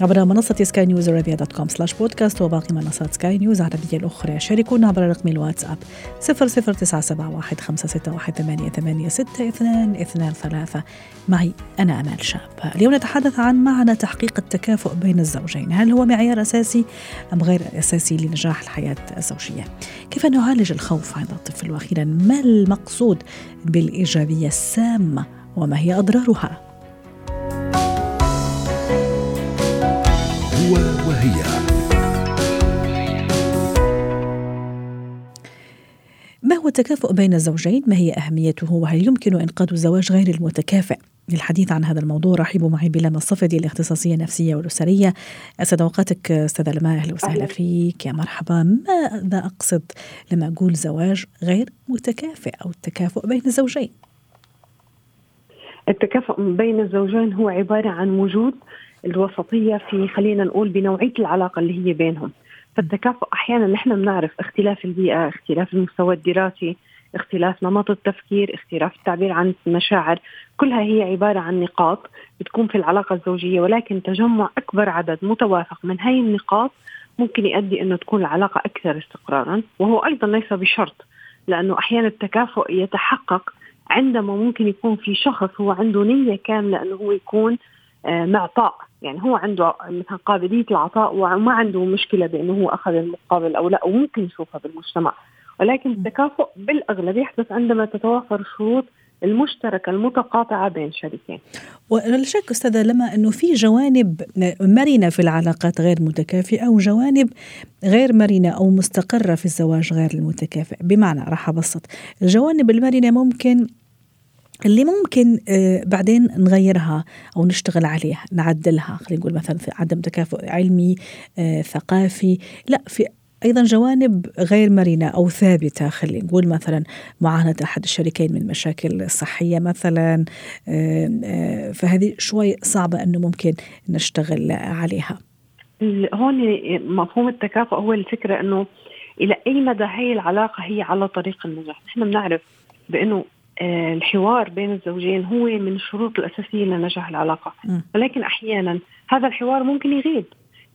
عبر منصة سكاي نيوز عربية dot com slash podcast وباقي منصات سكاي نيوز العربية الأخرى. شاركونا عبر رقم الواتساب 00971 561 88 ثلاثة. معي أنا أمال شاب. اليوم نتحدث عن معنى تحقيق التكافؤ بين الزوجين. هل هو معيار أساسي أم غير أساسي لنجاح الحياة الزوجية؟ كيف نعالج الخوف عند الطفل؟ وأخيرا ما المقصود بالإيجابية السامة وما هي أضرارها؟ وهي ما هو التكافؤ بين الزوجين؟ ما هي أهميته؟ وهل يمكن إنقاذ الزواج غير المتكافئ؟ للحديث عن هذا الموضوع رحبوا معي بلما الصفدي الاختصاصية النفسية والأسرية أسعد أوقاتك أستاذة لما أهلا وسهلا فيك يا مرحبا ماذا أقصد لما أقول زواج غير متكافئ أو التكافؤ بين الزوجين التكافؤ بين الزوجين هو عبارة عن وجود الوسطية في خلينا نقول بنوعية العلاقة اللي هي بينهم. فالتكافؤ أحيانا نحن بنعرف اختلاف البيئة اختلاف المستوى الدراسي اختلاف نمط التفكير اختلاف التعبير عن المشاعر كلها هي عبارة عن نقاط بتكون في العلاقة الزوجية ولكن تجمع أكبر عدد متوافق من هاي النقاط ممكن يؤدي أنه تكون العلاقة أكثر استقرارا. وهو أيضا ليس بشرط لأنه أحيانا التكافؤ يتحقق عندما ممكن يكون في شخص هو عنده نية كاملة أنه هو يكون آه، معطاء. يعني هو عنده مثلا قابلية العطاء وما عنده مشكلة بأنه هو أخذ المقابل أو لا وممكن يشوفها بالمجتمع. ولكن التكافؤ بالأغلب يحدث عندما تتوافر شروط المشتركة المتقاطعة بين شريكين. ولا شك أستاذة لما أنه في جوانب مرنة في العلاقات غير متكافئة وجوانب غير مرنة أو مستقرة في الزواج غير المتكافئ، بمعنى راح أبسط، الجوانب المرنة ممكن اللي ممكن آه، بعدين نغيرها أو نشتغل عليها نعدلها خلينا نقول مثلا في عدم تكافؤ علمي آه، ثقافي لا في أيضا جوانب غير مرنة أو ثابتة خلينا نقول مثلا معاناة أحد الشريكين من مشاكل صحية مثلا آه، فهذه شوي صعبة إنه ممكن نشتغل عليها. هون مفهوم التكافؤ هو الفكرة إنه إلى أي مدى هي العلاقة هي على طريق النجاح. نحن بنعرف بإنه الحوار بين الزوجين هو من الشروط الأساسية لنجاح العلاقة. ولكن أحيانا هذا الحوار ممكن يغيب.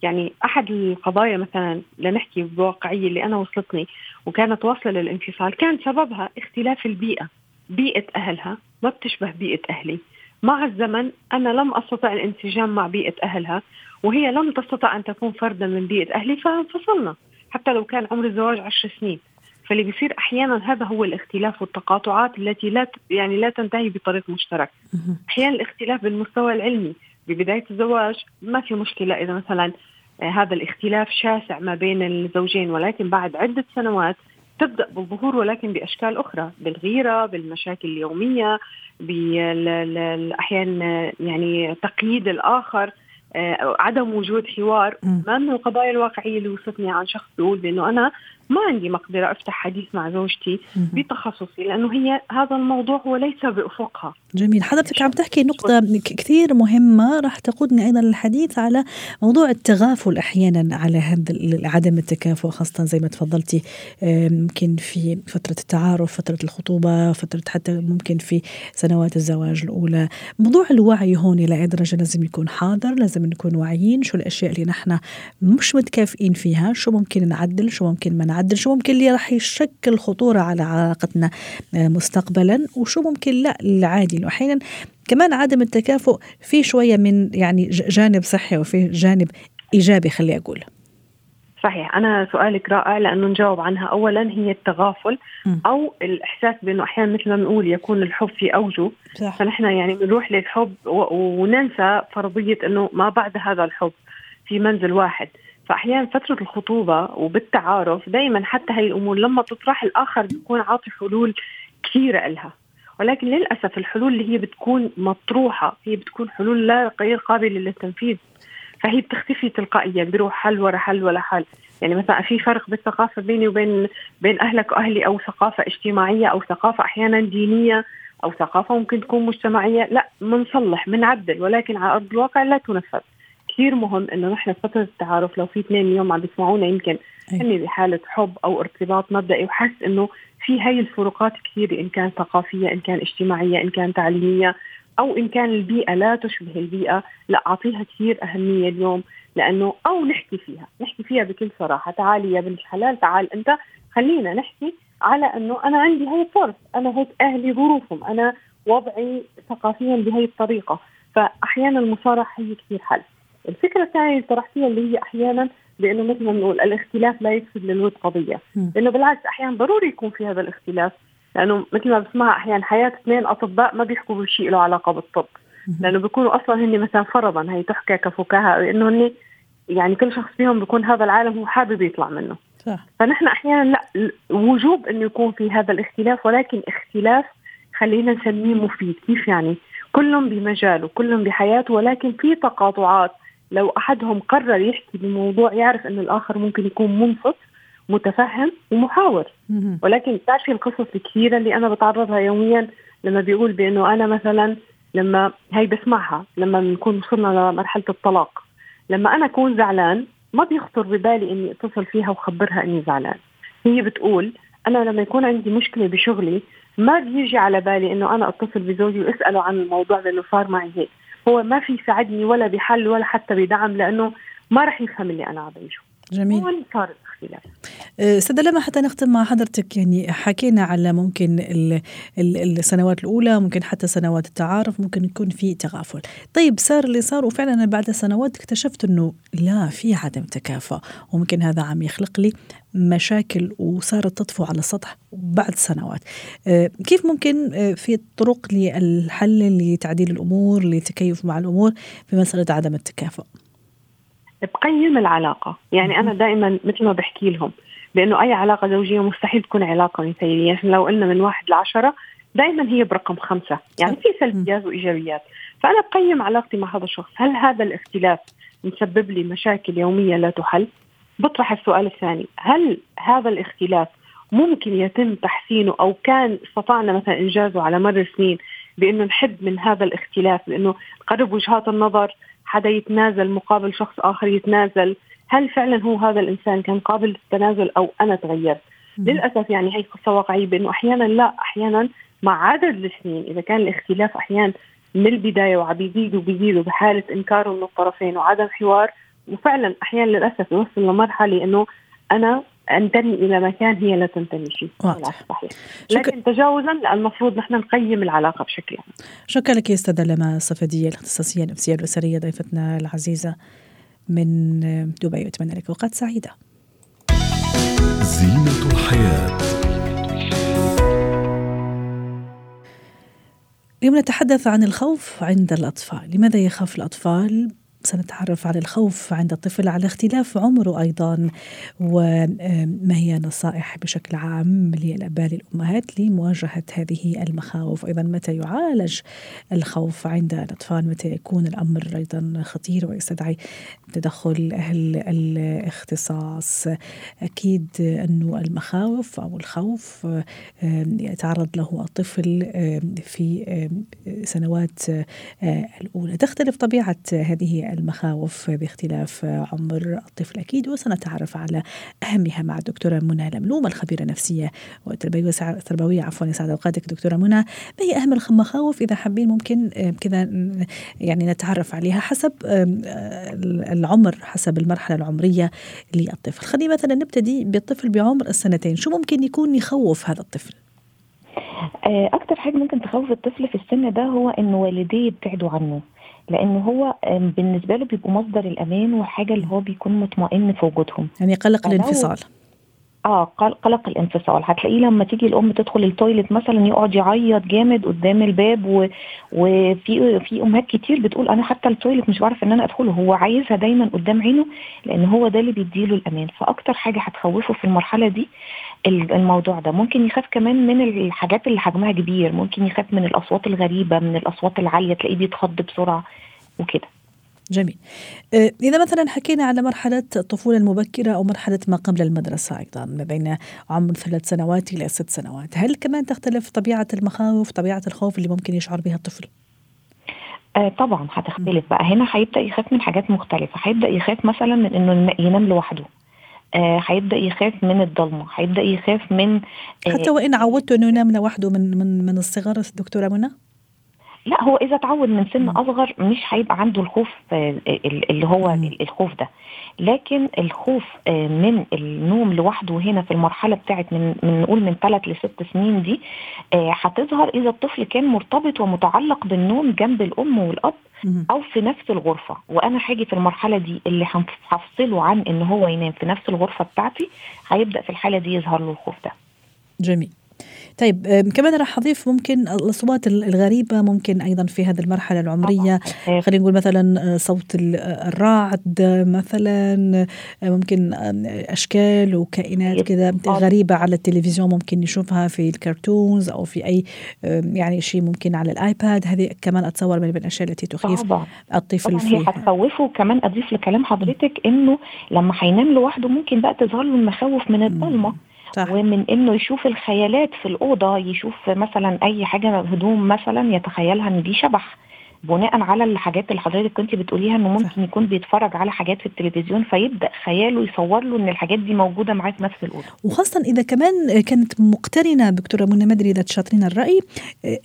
يعني أحد القضايا مثلا لنحكي بواقعية اللي أنا وصلتني وكانت واصلة للانفصال كان سببها اختلاف البيئة. بيئة أهلها ما بتشبه بيئة أهلي. مع الزمن أنا لم أستطع الانسجام مع بيئة أهلها وهي لم تستطع أن تكون فردا من بيئة أهلي فانفصلنا. حتى لو كان عمر الزواج عشر سنين. فاللي بيصير أحيانا هذا هو الاختلاف والتقاطعات التي لا يعني لا تنتهي بطريق مشترك. أحيانا الاختلاف بالمستوى العلمي ببداية الزواج ما في مشكلة إذا مثلا آه، هذا الاختلاف شاسع ما بين الزوجين ولكن بعد عدة سنوات تبدأ بالظهور ولكن بأشكال أخرى بالغيرة بالمشاكل اليومية أحيانا يعني تقييد الآخر آه، عدم وجود حوار. ما من القضايا الواقعية اللي وصلتني عن شخص بيقول بأنه أنا ما عندي مقدرة أفتح حديث مع زوجتي بتخصصي لأنه هي هذا الموضوع هو ليس بأفقها. جميل. حضرتك عم تحكي نقطة كثير مهمة راح تقودني أيضا للحديث على موضوع التغافل أحيانا على هذا عدم التكافؤ خاصة زي ما تفضلتي ممكن في فترة التعارف فترة الخطوبة فترة حتى ممكن في سنوات الزواج الأولى. موضوع الوعي هون إلى أي درجة لازم يكون حاضر لازم نكون واعيين شو الأشياء اللي نحن مش متكافئين فيها شو ممكن نعدل شو ممكن ما نعدل. شو ممكن اللي راح يشكل خطورة على علاقتنا آه، مستقبلا وشو ممكن لا العادي. أحيانا كمان عدم التكافؤ في شوية من يعني جانب صحي وفي جانب إيجابي خلي أقول. صحيح. أنا سؤالك رائع لأنه نجاوب عنها. اولا هي التغافل أو الإحساس بإنه أحيانا مثل ما بنقول يكون الحب في أوجه. صح. فنحن يعني بنروح للحب وننسى فرضية إنه ما بعد هذا الحب في منزل واحد. فأحيانا فترة الخطوبة وبالتعارف دائما حتى هي الأمور لما تطرح الآخر بيكون عاطي حلول كثيرة لها ولكن للأسف الحلول اللي هي بتكون مطروحة هي بتكون حلول لا غير قابلة للتنفيذ. فهي بتختفي تلقائيا بيروح حل ورا حل ولا حل. يعني مثلا في فرق بالثقافة بيني وبين بين أهلك وأهلي أو ثقافة اجتماعية أو ثقافة أحيانا دينية أو ثقافة ممكن تكون مجتمعية لا بنصلح بنعدل ولكن على أرض الواقع لا تنفذ. كثير مهم إنه نحن فترة التعارف لو في اثنين اليوم عم بيسمعونا يمكن هن بحالة حب أو ارتباط مبدئي وحس إنه في هي الفروقات كثير إن كان ثقافية إن كان اجتماعية إن كان تعليمية أو إن كان البيئة لا تشبه البيئة. لا أعطيها كثير أهمية اليوم لأنه أو نحكي فيها نحكي فيها بكل صراحة. تعالي يا بنت الحلال تعال أنت. خلينا نحكي على إنه أنا عندي هي الفرص. أنا هيك أهلي ظروفهم. أنا وضعي ثقافيا بهي الطريقة. فاحيانا المصارحة هي كثير حل. الفكرة الثانية اللي طرحتيها اللي هي أحيانا بأنه مثل ما بنقول الاختلاف لا يفسد للود قضية. لأنه بالعكس أحيانا ضروري يكون في هذا الاختلاف. لأنه مثل ما بسمع أحيانا حياة اثنين أطباء ما بيحكوا بشيء له علاقة بالطب. لأنه بيكونوا أصلا هن مثلا فرضا هي تحكى كفكاهة انه هن يعني كل شخص فيهم بيكون هذا العالم هو حابب يطلع منه. صح. فنحن أحيانا لا وجوب إنه يكون في هذا الاختلاف ولكن اختلاف خلينا نسميه مفيد. كيف يعني؟ كلهم بمجاله كلهم بحياته ولكن في تقاطعات لو أحدهم قرر يحكي بموضوع يعرف انه الآخر ممكن يكون منصف متفهم ومحاور. ولكن بتعرفي القصص الكثيرة اللي أنا بتعرضها يوميا لما بيقول بأنه أنا مثلا لما هي بسمعها لما بنكون وصلنا لمرحلة الطلاق لما أنا أكون زعلان ما بيخطر ببالي إني أتصل فيها وخبرها إني زعلان. هي بتقول أنا لما يكون عندي مشكلة بشغلي ما بيجي على بالي إنه أنا أتصل بزوجي واساله عن الموضوع لأنه صار معي هيك. هو ما في يساعدني ولا بحل ولا حتى بدعم لأنه ما راح يفهم اللي أنا عم بعيشه جميل. هون صار الاختلاف أستاذ لما حتى نختم مع حضرتك يعني حكينا على ممكن السنوات الأولى ممكن حتى سنوات التعارف ممكن يكون في تغافل. طيب صار اللي صار وفعلا بعد سنوات اكتشفت إنه لا في عدم تكافؤ وممكن هذا عم يخلق لي مشاكل وصارت تطفو على السطح بعد سنوات. آه، كيف ممكن آه، في طرق للحل لتعديل الأمور للتكيف مع الأمور في مسألة عدم التكافؤ؟ بقيم العلاقة. يعني أنا دائما مثل ما بحكي لهم بأنه أي علاقة زوجية مستحيل تكون علاقة مثالية. يعني لو قلنا من واحد لعشرة دائما هي برقم خمسة. يعني في سلبيات وإيجابيات. فأنا بقيم علاقتي مع هذا الشخص. هل هذا الاختلاف مسبب لي مشاكل يومية لا تحل؟ بطرح السؤال الثاني. هل هذا الاختلاف ممكن يتم تحسينه أو كان استطعنا مثلا إنجازه على مر السنين بأنه نحد من هذا الاختلاف بأنه نقرب وجهات النظر حدا يتنازل مقابل شخص آخر يتنازل. هل فعلا هو هذا الإنسان كان قابل للتنازل أو أنا تغيرت؟ للأسف يعني هي قصة واقعية بأنه أحيانا لا أحيانا مع عدد السنين إذا كان الاختلاف أحيانا من البداية وعم بيزيد وبيزيد بحاله انكار من الطرفين وعدم حوار. وفعلا أحيانا للأسف يوصل لمرحلة إنه أنا انتمي إلى مكان هي لا تنتمي فيه. واضح. صحيح. لكن شك... تجاوزا المفروض نحن نقيم العلاقة بشكل عام. شكرا لك يا أستاذة لما الصفديه الاختصاصية النفسية الأسرية ضيفتنا العزيزة من دبي أتمنى لك أوقات سعيدة. زينة الحياة. اليوم نتحدث عن الخوف عند الأطفال. لماذا يخاف الأطفال؟ سنتعرف على الخوف عند الطفل على اختلاف عمره أيضا. وما هي نصائح بشكل عام للاباء للأمهات لمواجهة هذه المخاوف؟ أيضا متى يعالج الخوف عند الأطفال؟ متى يكون الأمر أيضا خطير ويستدعي تدخل أهل الاختصاص؟ أكيد انه المخاوف أو الخوف يتعرض له الطفل في سنوات الأولى. تختلف طبيعة هذه المخاوف باختلاف عمر الطفل أكيد وسنتعرف على أهمها مع الدكتورة منى لملوم الخبيرة النفسية والتربوية عفوا يسعد أوقاتك دكتورة منى. ما هي أهم المخاوف إذا حابين ممكن كذا يعني نتعرف عليها حسب العمر حسب المرحلة العمرية للطفل. خلينا مثلا نبتدي بالطفل بعمر السنتين. شو ممكن يكون يخوف هذا الطفل؟ آه، أكتر حاجة ممكن تخوف الطفل في السن ده هو إن والديه يبتعدوا عنه. لأن هو بالنسبة له بيبقوا مصدر الأمان وحاجة اللي هو بيكون مطمئن في وجودهم. يعني قلق الانفصال. آه قلق الانفصال. هتلاقيه لما تيجي الأم تدخل ال toilet مثلا يقعد يعيط جامد قدام الباب و... وفي في أمهات كتير بتقول أنا حتى ال toilet مش بعرف إن أنا أدخله. هو عايزها دايما قدام عينه لأن هو ده اللي بيديله الأمان. فأكتر حاجة هتخوفه في المرحلة دي الموضوع ده. ممكن يخاف كمان من الحاجات اللي حجمها كبير. ممكن يخاف من الأصوات الغريبة من الأصوات العالية تلاقيه بيتخض بسرعة وكده. جميل. آه، إذا مثلا حكينا على مرحلة الطفولة المبكرة أو مرحلة ما قبل المدرسة أيضا ما بين عمر ثلاث سنوات إلى ست سنوات هل كمان تختلف طبيعة المخاوف طبيعة الخوف اللي ممكن يشعر بها الطفل؟ آه طبعا هتختلف بقى. هنا هيبدأ يخاف من حاجات مختلفة. هيبدأ يخاف مثلا من إنه ينام لوحده. هيبدأ يخاف من الضلمة هيبدأ يخاف من آه حتى وإن عودته انه ينام لوحده من من من الصغر دكتورة منى؟ لا هو إذا تعود من سن أصغر مش هيبقى عنده الخوف آه، اللي هو الخوف ده. لكن الخوف آه، من النوم لوحده هنا في المرحلة بتاعت من من نقول من ثلاث لست سنين دي آه، هتظهر إذا الطفل كان مرتبط ومتعلق بالنوم جنب الأم والأب أو في نفس الغرفة. وأنا هاجي في المرحلة دي اللي هفصله عن إن هو ينام في نفس الغرفة بتاعتي هيبدأ في الحالة دي يظهر له الخوف ده. جميل. طيب كمان راح أضيف ممكن الأصوات الغريبة ممكن أيضا في هذه المرحلة العمرية. خلينا نقول مثلا آه، صوت الرعد مثلا آه، ممكن أشكال وكائنات كذا غريبة على التلفزيون ممكن نشوفها في الكرتونز أو في أي يعني شيء ممكن على الآيباد. هذه كمان أتصور من الأشياء التي تخيف طبعا. الطفل طبعا هي هتخوفه. كمان أضيف لكلام حضرتك إنه لما هينام لوحده ممكن بقى تظهر له المخاوف من الظلمه صح. ومن إنه يشوف الخيالات في الأوضة يشوف مثلا أي حاجة هدوم مثلا يتخيلها إن دي شبح بناء على الحاجات اللي حضرتك كنت بتقوليها إنه ممكن. يكون بيتفرج على حاجات في التلفزيون فيبدأ خياله يصور له إن الحاجات دي موجودة معاه في نفس الأوضة وخاصة إذا كمان كانت مقترنة دكتورة منى مدري إذا تشاطرين الرأي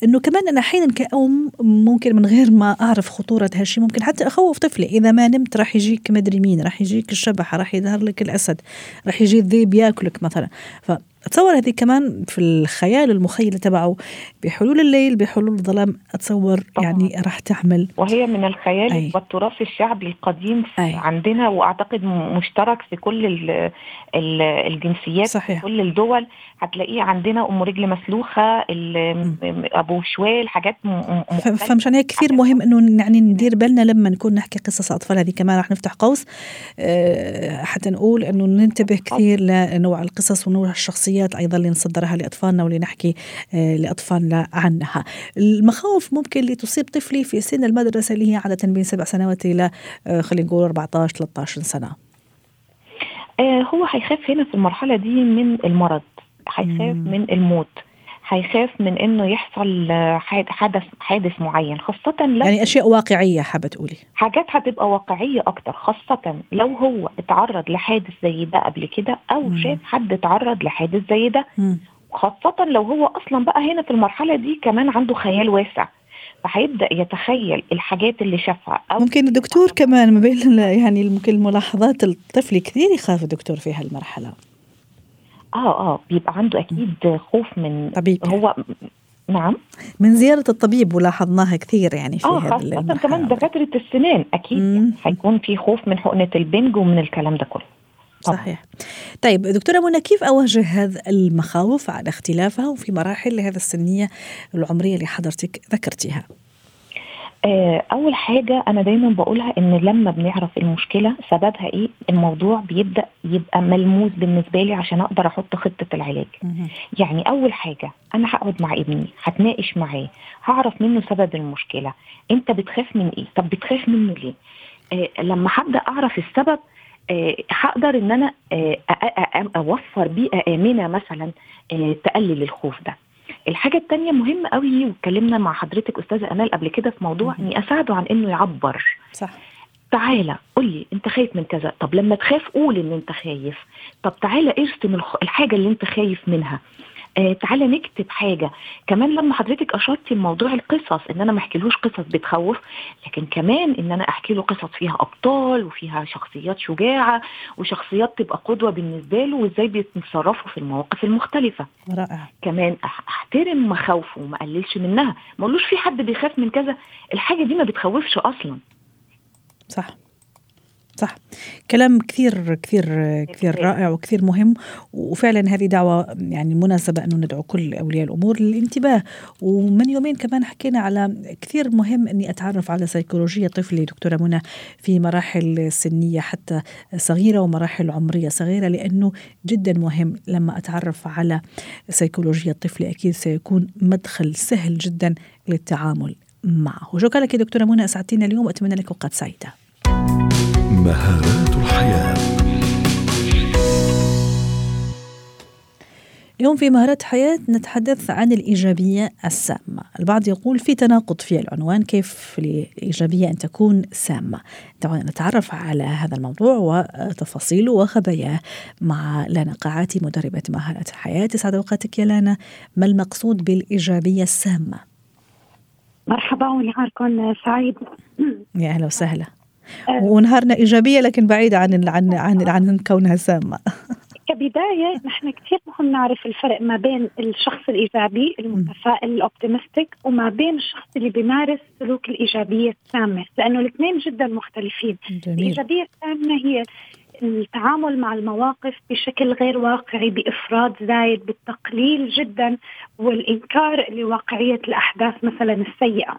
إنه كمان أنا أحيانا كأم ممكن من غير ما أعرف خطورة هالشيء ممكن حتى أخوف طفلي إذا ما نمت راح يجيك مدري مين راح يجيك الشبح راح يظهر لك الأسد راح يجي الذئب يأكلك مثلا ف أتصور هذه كمان في الخيال المخيل تبعه بحلول الليل بحلول الظلام أتصور طبعا. يعني راح تعمل وهي من الخيال أي. والتراث الشعبي القديم أي. عندنا وأعتقد مشترك في كل ال ال الجنسيات صحيح. في كل الدول هتلاقيه عندنا أم رجل مسلوخة أبو شوال حاجات فمشان هيك كثير مهم إنه يعني ندير بالنا لما نكون نحكي قصص أطفال هذه كمان راح نفتح قوس أه حتى نقول إنه ننتبه كثير لنوع القصص ونوع الشخصيه الشخصيات أيضا اللي نصدرها لأطفالنا واللي نحكي آه، لأطفالنا عنها. المخاوف ممكن اللي تصيب طفلي في سن المدرسة اللي هي عادة بين سبع سنوات إلى آه، خلينا نقول 14 13 سنة. آه، هو هيخاف هنا في المرحلة دي من المرض هيخاف من الموت. هيخاف من إنه يحصل حدث حادث معين خاصة لو يعني أشياء واقعية حابة تقولي حاجات هتبقى واقعية أكتر خاصة لو هو اتعرض لحادث زي ده قبل كده أو مم. شاف حد اتعرض لحادث زي ده مم. خاصة لو هو أصلا بقى هنا في المرحلة دي كمان عنده خيال واسع فهيبدأ يتخيل الحاجات اللي شافها أو ممكن الدكتور كمان ما بين يعني ممكن ملاحظات الطفل كثير يخاف الدكتور في هالمرحلة آه آه بيبقى عنده أكيد خوف من طبيب. هو نعم. من زيارة الطبيب ولاحظناها كثير يعني في آه خاصة كمان دكاترة السنان أكيد يعني حيكون في خوف من حقنة البنج ومن الكلام ده كله. طبعا. صحيح. طيب دكتورة منى كيف أواجه هذه المخاوف على اختلافها وفي مراحل لهذا السنية العمرية اللي حضرتك ذكرتيها؟ أول حاجة أنا دايما بقولها إن لما بنعرف المشكلة سببها إيه الموضوع بيبدأ يبقى ملموس بالنسبة لي عشان أقدر أحط خطة العلاج. يعني أول حاجة أنا هقعد مع ابني هتناقش معاه هعرف منه سبب المشكلة. أنت بتخاف من إيه؟ طب بتخاف منه ليه؟ آه لما هبدأ أعرف السبب آه هقدر إن أنا آه أوفر بيئه آمنة مثلا آه تقلل الخوف ده. الحاجة الثانية مهمه قوي واتكلمنا مع حضرتك أستاذة أمال قبل كده في موضوع إني أساعده عن إنه يعبر. صح. تعالى قول لي أنت خايف من كذا. طب لما تخاف قول إن أنت خايف. طب تعالى ارسم الحاجة اللي أنت خايف منها. آه تعالى نكتب حاجة. كمان لما حضرتك أشرتي لموضوع القصص إن أنا ما احكيلوش قصص بتخوف لكن كمان إن أنا أحكي له قصص فيها أبطال وفيها شخصيات شجاعة وشخصيات تبقى قدوة بالنسبة له وإزاي بيتصرفوا في المواقف المختلفة. رائع. كمان أحترم مخاوفه وما اقللش منها. ما أقولوش في حد بيخاف من كذا. الحاجة دي ما بتخوفش أصلا. صح. صح. كلام كثير كثير كثير رائع وكثير مهم وفعلا هذه دعوة يعني مناسبة أنه ندعو كل أولياء الأمور للانتباه. ومن يومين كمان حكينا على كثير مهم أني أتعرف على سيكولوجية طفلي دكتورة منى في مراحل سنية حتى صغيرة ومراحل عمرية صغيرة لأنه جدا مهم لما أتعرف على سيكولوجية طفلي أكيد سيكون مدخل سهل جدا للتعامل معه. شكرا لك دكتورة منى أسعدتينا اليوم وأتمنى لك أوقات سعيدة. مهارات الحياة. اليوم في مهارات حياة نتحدث عن الإيجابية السامة. البعض يقول في تناقض في العنوان كيف الإيجابية أن تكون سامة. طبعا نتعرف على هذا الموضوع وتفاصيله وخباياه مع لانا قاعاتي مدربة مهارات الحياة. تسعد أوقاتك يا لانا ما المقصود بالإيجابية السامة؟ مرحبا ونهاركم سعيد. يا أهلا وسهلا. ونهارنا إيجابية لكن بعيدة عن عن عن, عن كونها سامة. كبداية نحن كثير مهم نعرف الفرق ما بين الشخص الإيجابي المتفائل الأوبتيمستيك وما بين الشخص اللي بيمارس سلوك الإيجابية السامة لأنه الاثنين جدا مختلفين. جميل. الإيجابية السامة هي التعامل مع المواقف بشكل غير واقعي بافراد زايد بالتقليل جدا والإنكار لواقعية الأحداث مثلا السيئة.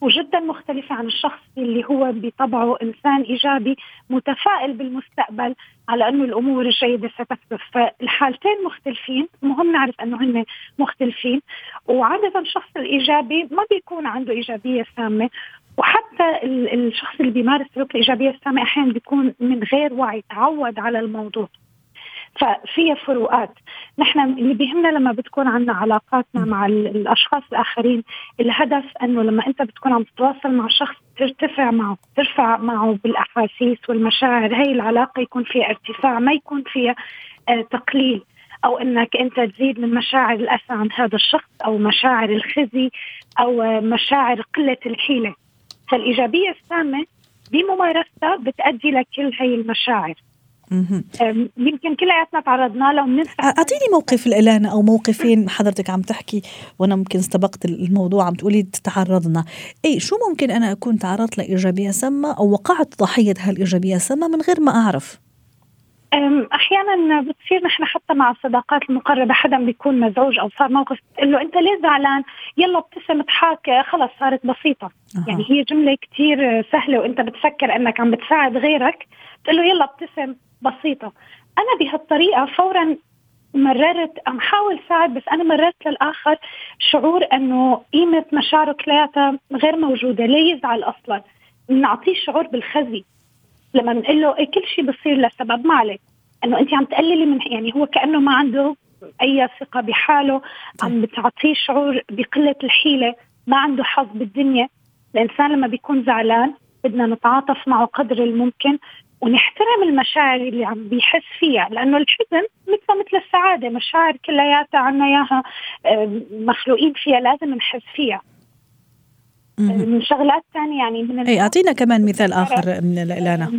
وجدا مختلفة عن الشخص اللي هو بطبعه إنسان إيجابي متفائل بالمستقبل على أنه الأمور الجيدة ستكتف فالحالتين مختلفين مهم نعرف أنه هن مختلفين. وعادة الشخص الإيجابي ما بيكون عنده إيجابية سامة. وحتى الشخص اللي بيمارس سلوك الإيجابية السامة أحيانا بيكون من غير وعي تعود على الموضوع. ففيها فروقات. نحن اللي بيهمنا لما بتكون عندنا علاقاتنا مع الأشخاص الآخرين الهدف إنه لما أنت بتكون عم تتواصل مع شخص ترتفع معه ترفع معه بالأحاسيس والمشاعر هي العلاقة يكون فيها ارتفاع ما يكون فيها آه تقليل أو إنك أنت تزيد من مشاعر الأسى عند هذا الشخص أو مشاعر الخزي أو مشاعر قلة الحيلة. فالإيجابية السامة بممارستها بتأدي لكل هي المشاعر. يمكن كلياتنا تعرضنا له وبننسى أعطيني موقف الان أو موقفين حضرتك عم تحكي وأنا ممكن استبقت الموضوع عم تقولي تعرضنا. اي شو ممكن أنا أكون تعرضت لإيجابية سامه أو وقعت ضحية هالإيجابية السامه من غير ما أعرف؟ أحيانا بتصير نحن حتى مع الصداقات المقربة حدا بيكون مزعوج أو صار موقف تقول له أنت ليه زعلان؟ يلا ابتسم اضحك خلص صارت بسيطة. أه. يعني هي جملة كثير سهلة وأنت بتفكر أنك عم بتساعد غيرك تقول له يلا ابتسم. بسيطة. أنا بهالطريقة فورا مررت عم حاول ساعد بس أنا مررت للآخر شعور إنه قيمة مشاعره كلياتها غير موجودة. ليه يزعل أصلا. بنعطيه شعور بالخزي. لما بنقول له إيه كل شيء بصير لسبب. ما عليك. إنه أنت عم تقللي من يعني هو كأنه ما عنده أي ثقة بحاله. عم بتعطيه شعور بقلة الحيلة. ما عنده حظ بالدنيا. الإنسان لما بيكون زعلان بدنا نتعاطف معه قدر الممكن. ونحترم المشاعر اللي عم بيحس فيها لأنه الحزن مثل مثل السعادة مشاعر كلياتها عنا إياها مخلوقين فيها لازم نحس فيها. من شغلات ثانية يعني من إي أعطينا كمان مثال آخر من لانا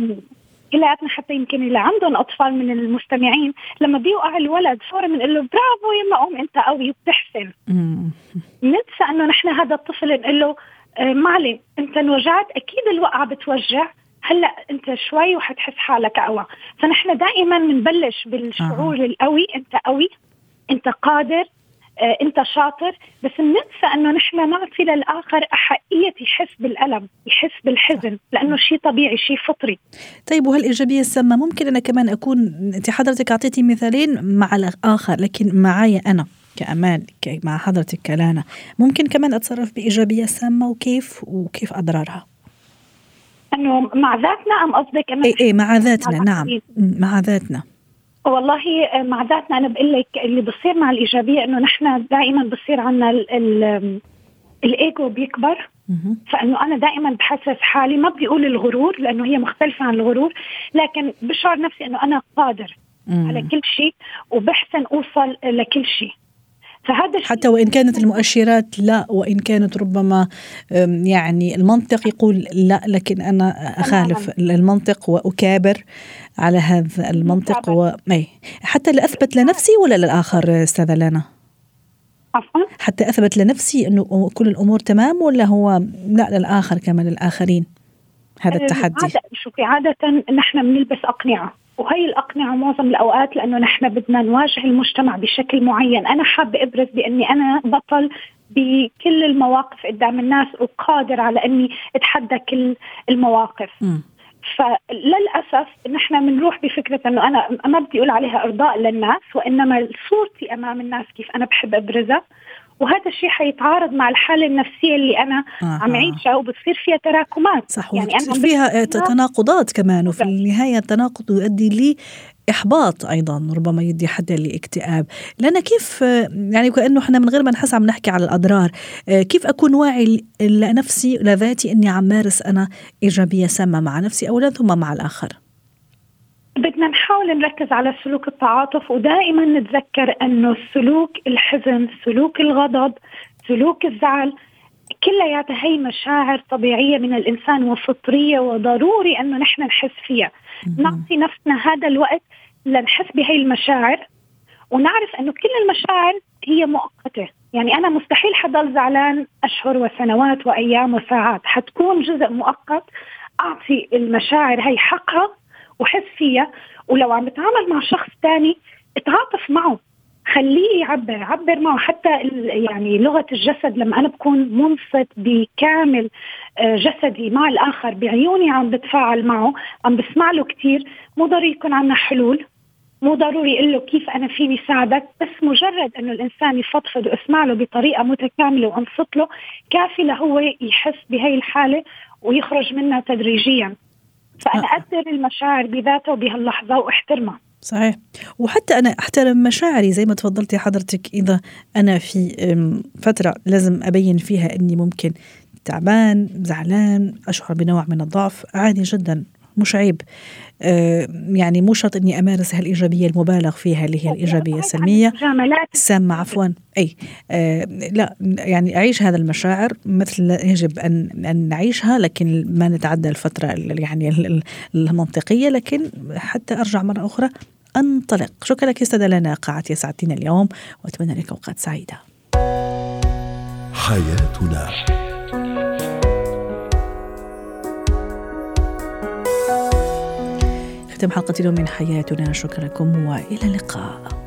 كلياتنا حتى يمكن اللي عندهم أطفال من المستمعين لما بيوقع الولد فورا بنقول له برافو يما قوم أنت قوي وبتحسن. ننسى إنه نحن هذا الطفل نقول له آه، ما عليه أنت انوجعت أكيد الوقعة بتوجع. هلا انت شوي وحتحس حالك أقوى. فنحن دائما بنبلش بالشعور آه. القوي أنت قوي أنت قادر آه، أنت شاطر بس بننسى إنه نحن نعطي للآخر أحقية يحس بالألم يحس بالحزن لأنه شيء طبيعي شيء فطري. طيب وهالإيجابية السامة ممكن أنا كمان أكون أنت حضرتك أعطيتي مثالين مع الآخر لكن معي أنا كأمان مع حضرتك كلانا. ممكن كمان أتصرف بإيجابية سامة وكيف وكيف أضرارها؟ أنه مع ذاتنا أم قصدك أنه اي اي مع ذاتنا نعم. مع ذاتنا. والله آه، مع ذاتنا. أنا بقول لك اللي بصير مع الإيجابية إنه نحن دائما بصير عندنا الإيجو بيكبر. فإنه أنا دائما بحسس حالي ما بدي أقول الغرور لأنه هي مختلفة عن الغرور لكن بشعر نفسي إنه أنا قادر على كل شيء وبحسن أوصل لكل شيء. فهذا حتى وإن كانت المؤشرات لا وإن كانت ربما يعني المنطق يقول لا لكن أنا أخالف المنطق وأكابر على هذا المنطق و... حتى لأثبت لنفسي ولا للآخر أستاذة لانا؟ عفوا. حتى أثبت لنفسي أنه كل الأمور تمام ولا هو لا للآخر كمان للآخرين؟ هذا التحدي. عادة شوفي عادة نحن بنلبس أقنعة. وهي الأقنعة معظم الأوقات لأنه نحن بدنا نواجه المجتمع بشكل معين. أنا حابة أبرز بأني أنا بطل بكل المواقف قدام الناس وقادر على أني أتحدى كل المواقف. م. فللأسف نحن بنروح بفكرة إنه أنا ما بدي أقول عليها أرضاء للناس وإنما صورتي أمام الناس كيف أنا بحب أبرزها. وهذا الشيء حيتعارض مع الحالة النفسية اللي أنا آه. عم اعيشها وبتصير فيها تراكمات. صح يعني أنا فيها تناقضات كمان وفي النهاية التناقض يؤدي لي إحباط أيضا ربما يدي حدا لاكتئاب. لأن كيف آه، يعني كأنه إحنا من غير ما نحس عم نحكي على الأضرار آه، كيف أكون واعي لنفسي لذاتي أني عم مارس أنا إيجابية سامة مع نفسي أولا ثم مع الآخر؟ بدنا نحاول نركز على سلوك التعاطف ودائما نتذكر إنه سلوك الحزن، سلوك الغضب، سلوك الزعل كلياتها هي مشاعر طبيعية من الإنسان وفطرية وضروري إنه نحن نحس فيها، نعطي نفسنا هذا الوقت لنحس بهي المشاعر ونعرف إنه كل المشاعر هي مؤقتة، يعني أنا مستحيل حضل زعلان أشهر وسنوات وأيام وساعات، حتكون جزء مؤقت أعطي المشاعر هي حقها وحس فيها ولو عم بتعامل مع شخص تاني اتعاطف معه. خليه يعبر عبر معه. حتى يعني لغة الجسد لما أنا بكون منصت بكامل آه، جسدي مع الآخر بعيوني عم بتفاعل معه عم بسمع له كتير مو ضروري يكون عنا حلول. مو ضروري أقول له كيف أنا فيني ساعدك بس مجرد إنه الإنسان يفضفض واسمع له بطريقة متكاملة وانصت له كافي لهو يحس بهي الحالة ويخرج منها تدريجيا. فأنا آه. أقدر المشاعر بذاتها وبهاللحظه وأحترمها. صحيح. وحتى أنا أحترم مشاعري زي ما تفضلتي حضرتك. إذا أنا في أم، فترة لازم أبين فيها أني ممكن تعبان زعلان أشعر بنوع من الضعف عادي جدا. مش عيب. آه، يعني مو شرط إني أمارس هالإيجابية المبالغ فيها اللي هي الإيجابية السلمية. مجاملات. السامة عفوا. أي آه لا يعني أعيش هذا المشاعر مثل يجب أن أن نعيشها لكن ما نتعدى الفترة ال- يعني ال- ال- المنطقية لكن حتى أرجع مرة أخرى أنطلق. شكرا لك أستاذة لنا قاعتي ساعتين اليوم وأتمنى لك أوقات سعيدة. حياتنا. ختم حلقة اليوم من حياتنا. شكرا لكم وإلى اللقاء.